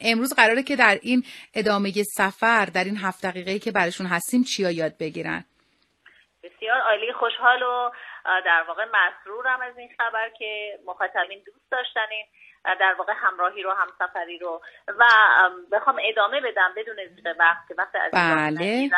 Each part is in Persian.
امروز قراره که در این ادامه سفر در این هفت دقیقه که برشون هستیم چیا یاد بگیرن؟ بسیار عالی خوشحال و در واقع مسرورم از این خبر که مخاطبین دوست داشتنین در واقع همراهی رو همسفری رو. و بخوام ادامه بدم بدون زیغ وقت که وقت از بله.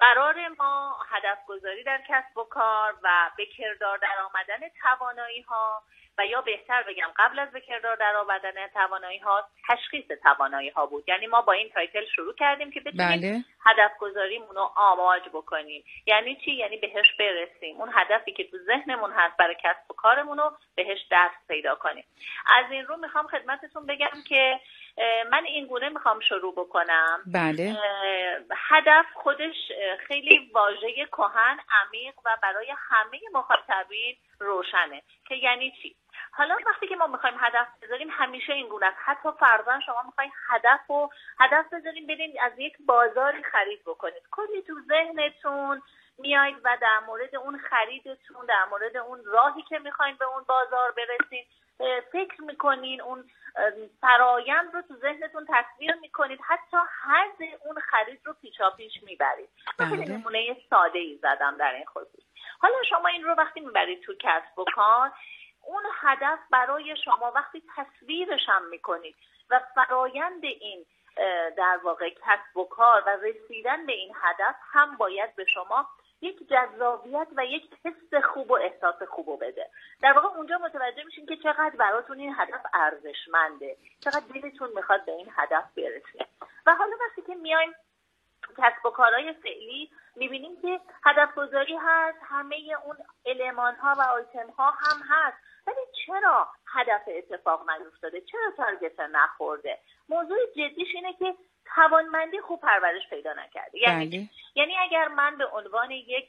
قرار ما هدف گذاری در کسب و کار و به کردار در آمدن توانایی ها و یا بهتر بگم قبل از به کردار در آمدن توانایی ها تشخیص توانایی ها بود. یعنی ما با این تایتل شروع کردیم که بتونیم بله. هدف گذاریمون رو آماج بکنیم. یعنی چی؟ یعنی بهش برسیم. اون هدفی که تو ذهنمون هست برای کسب و کارمون رو بهش دست پیدا کنیم. از این رو می‌خوام خدمتتون بگم که من این گونه می‌خوام شروع بکنم. بله. هدف خودش خیلی واژه کهن عمیق و برای همه مخاطبین روشنه. که یعنی چی؟ حالا وقتی که ما می‌خوایم هدف بذاریم همیشه این گونه است. حتی فرضاً شما می‌خواین هدف و هدف بذاریم بریم از یک بازاری خرید بکنید. کلی تو ذهنتون میایید و در مورد اون خریدتون در مورد اون راهی که می‌خواین به اون بازار برسید فکر می‌کنین اون فرایند رو تو ذهنتون تصویر می‌کنید. حتی حد اون خرید رو پیچا پیش می‌برید بله. نمونه ساده ای زدم در این خصوص. حالا شما این رو وقتی می‌برید تو کسب و کار اون هدف برای شما وقتی تصویرش هم می‌کنید و فرایند این در واقع کسب و کار و رسیدن به این هدف هم باید به شما یک جذابیت و یک حس خوب و احساس خوب و بده. در واقع اونجا متوجه میشین که چقدر براتون این هدف ارزشمنده چقدر دلتون می‌خواد به این هدف برسید و حالا وقتی که میایم کسب و کارهای فعلی می‌بینیم که هدف گذاری هست همه اون علمان ها و آیتم ها هم هست. ولی چرا هدف اتفاق نیفتاده؟ چرا تارگت نخورده؟ موضوع جدیش اینه که توانمندی خوب پرورش پیدا نکرده. یعنی بله. یعنی اگر من به عنوان یک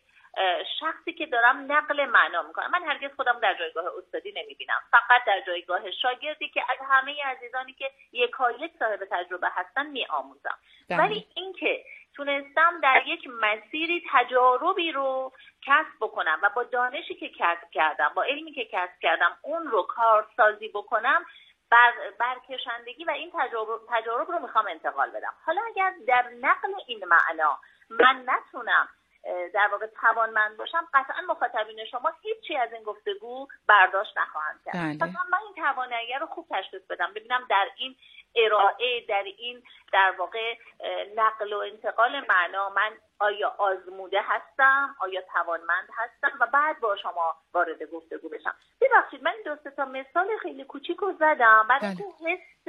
شخصی که دارم نقل معنا می‌کنم من هرگز خودم در جایگاه استادی نمی‌بینم. فقط در جایگاه شاگردی که از همه عزیزانی که یکایک صاحب تجربه هستن میآموزم. بله. ولی اینکه تونستم در یک مسیری تجاربی رو کسب بکنم و با دانشی که کسب کردم با علمی که کسب کردم اون رو کارسازی بکنم بر برکشندگی و این تجارب, تجارب رو می‌خوام انتقال بدم. حالا اگر در نقل این معنا من نتونم در واقع توانمند باشم قطعا مخاطبین شما هیچی از این گفتگو برداشت نخواهند کرد. بله. پس من این توانایی رو خوب تشخیص بدم. ببینم در این ارائه در این در واقع نقل و انتقال معنا من آیا آزموده هستم آیا توانمند هستم و بعد با شما وارد گفتگو بشم. ببخشید من دو تا مثال خیلی کوچیک رو زدم. برای بله. اینکه حس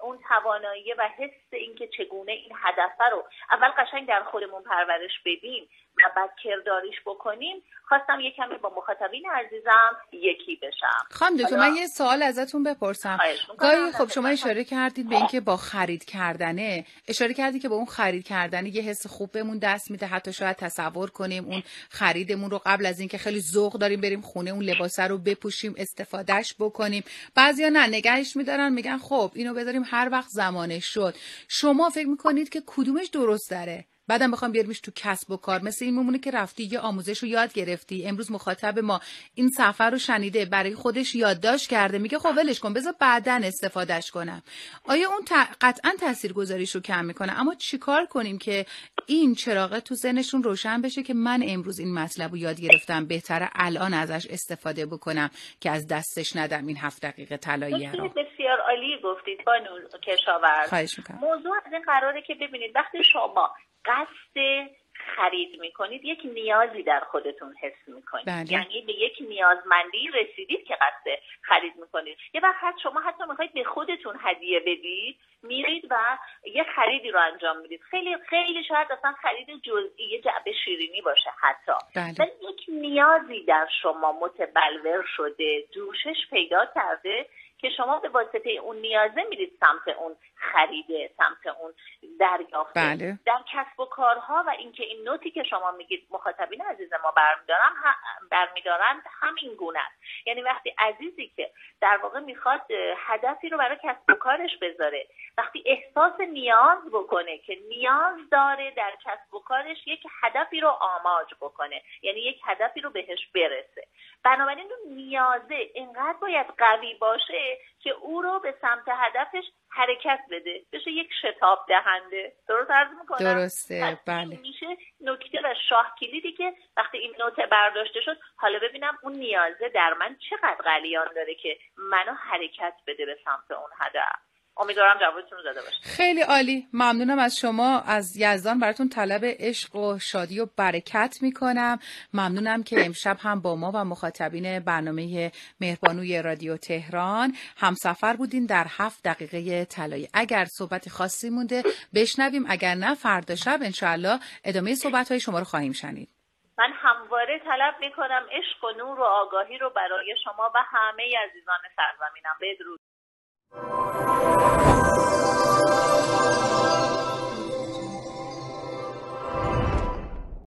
اون توانایی و حس اینکه چگونه این هدف رو اول قشنگ در خودمون پرورش بدیم. بعد کرداریش بکنیم خواستم یه کمی با مخاطبین عزیزم یکی بشم. خانم دکتر من یه سوال ازتون بپرسم. گاهی خب شما اشاره کردید به اینکه با خرید کردنه اشاره کردید که با اون خرید کردنه یه حس خوب بهمون دست میده حتی شاید تصور کنیم اون خریدمون رو قبل از اینکه خیلی ذوق داریم بریم خونه اون لباسه رو بپوشیم استفادهش بکنیم. بعضیا نه نگهش میدارن میگن خب اینو بذاریم هر وقت زمانش شد. شما فکر می‌کنید که کدومش درست داره؟ بعدم بخوام بیاریمش تو کسب و کار. مثل این میمونه که رفتی یه آموزش رو یاد گرفتی. امروز مخاطب ما این سفر رو شنیده برای خودش یادداشت کرده. میگه خب ولش کن بذار بعدا استفادهش کنم. آیا اون ت- قطعا تاثیرگذاریش رو کم می‌کنه؟ اما چیکار کنیم که این چراغه تو ذهنشون روشن بشه که من امروز این مطلب رو یاد گرفتم بهتره الان ازش استفاده بکنم که از دستش ندم این هفت دقیقه طلایی رو. بسیار عالی گفتید بانو کشاورز. موضوع از این قراره که ببینید وقتی شما قصد خرید می‌کنید یک نیازی در خودتون حس می‌کنید. بله. یعنی به یک نیازمندی رسیدید که قصد خرید می‌کنید. یه وقت حتی شما حتی می‌خواید به خودتون هدیه بدید میرید و یه خریدی رو انجام می‌دید. خیلی خیلی شاید اصلا خرید جزئی یه جعبه شیرینی باشه حتی. بله. ولی یک نیازی در شما متبلور شده جوشش پیدا کرده که شما به واسطه اون نیازه میرید سمت اون خریده سمت اون دریافته بله. در کسب و کارها و اینکه این نوتی که شما میگید مخاطبین عزیز ما برمیدارن برمیدارن همین گونه است. یعنی وقتی عزیزی که در واقع می‌خواد هدفی رو برای کسب و کارش بذاره وقتی احساس نیاز بکنه که نیاز داره در کسب و کارش یک هدفی رو آماج بکنه یعنی یک هدفی رو بهش برسه. بنابراین اون نیازه اینقدر باید قوی باشه که او رو به سمت هدفش حرکت بده. بشه یک شتاب دهنده. درست عرض می‌کنم؟ درسته بله. میشه نکته و شاه کلیدی که وقتی این نوته برداشته شد حالا ببینم اون نیازه در من چقدر قلیان داره که منو حرکت بده به سمت اون هدف. امیدوارم جوابتون رو داده باشه. خیلی عالی. ممنونم از شما. از یزدان براتون طلب عشق و شادی و برکت می‌کنم. ممنونم که امشب هم با ما و مخاطبین برنامه مهربانوی رادیو تهران همسفر بودین در هفت دقیقه طلایی. اگر صحبت خاصی مونده بشنویم. اگر نه فردا شب انشاءالله ادامه صحبت های شما رو خواهیم شنید. من همواره طلب می‌کنم عشق و نور و آگاهی رو برای شما و همه عزیزان سرزمینم. بدرود.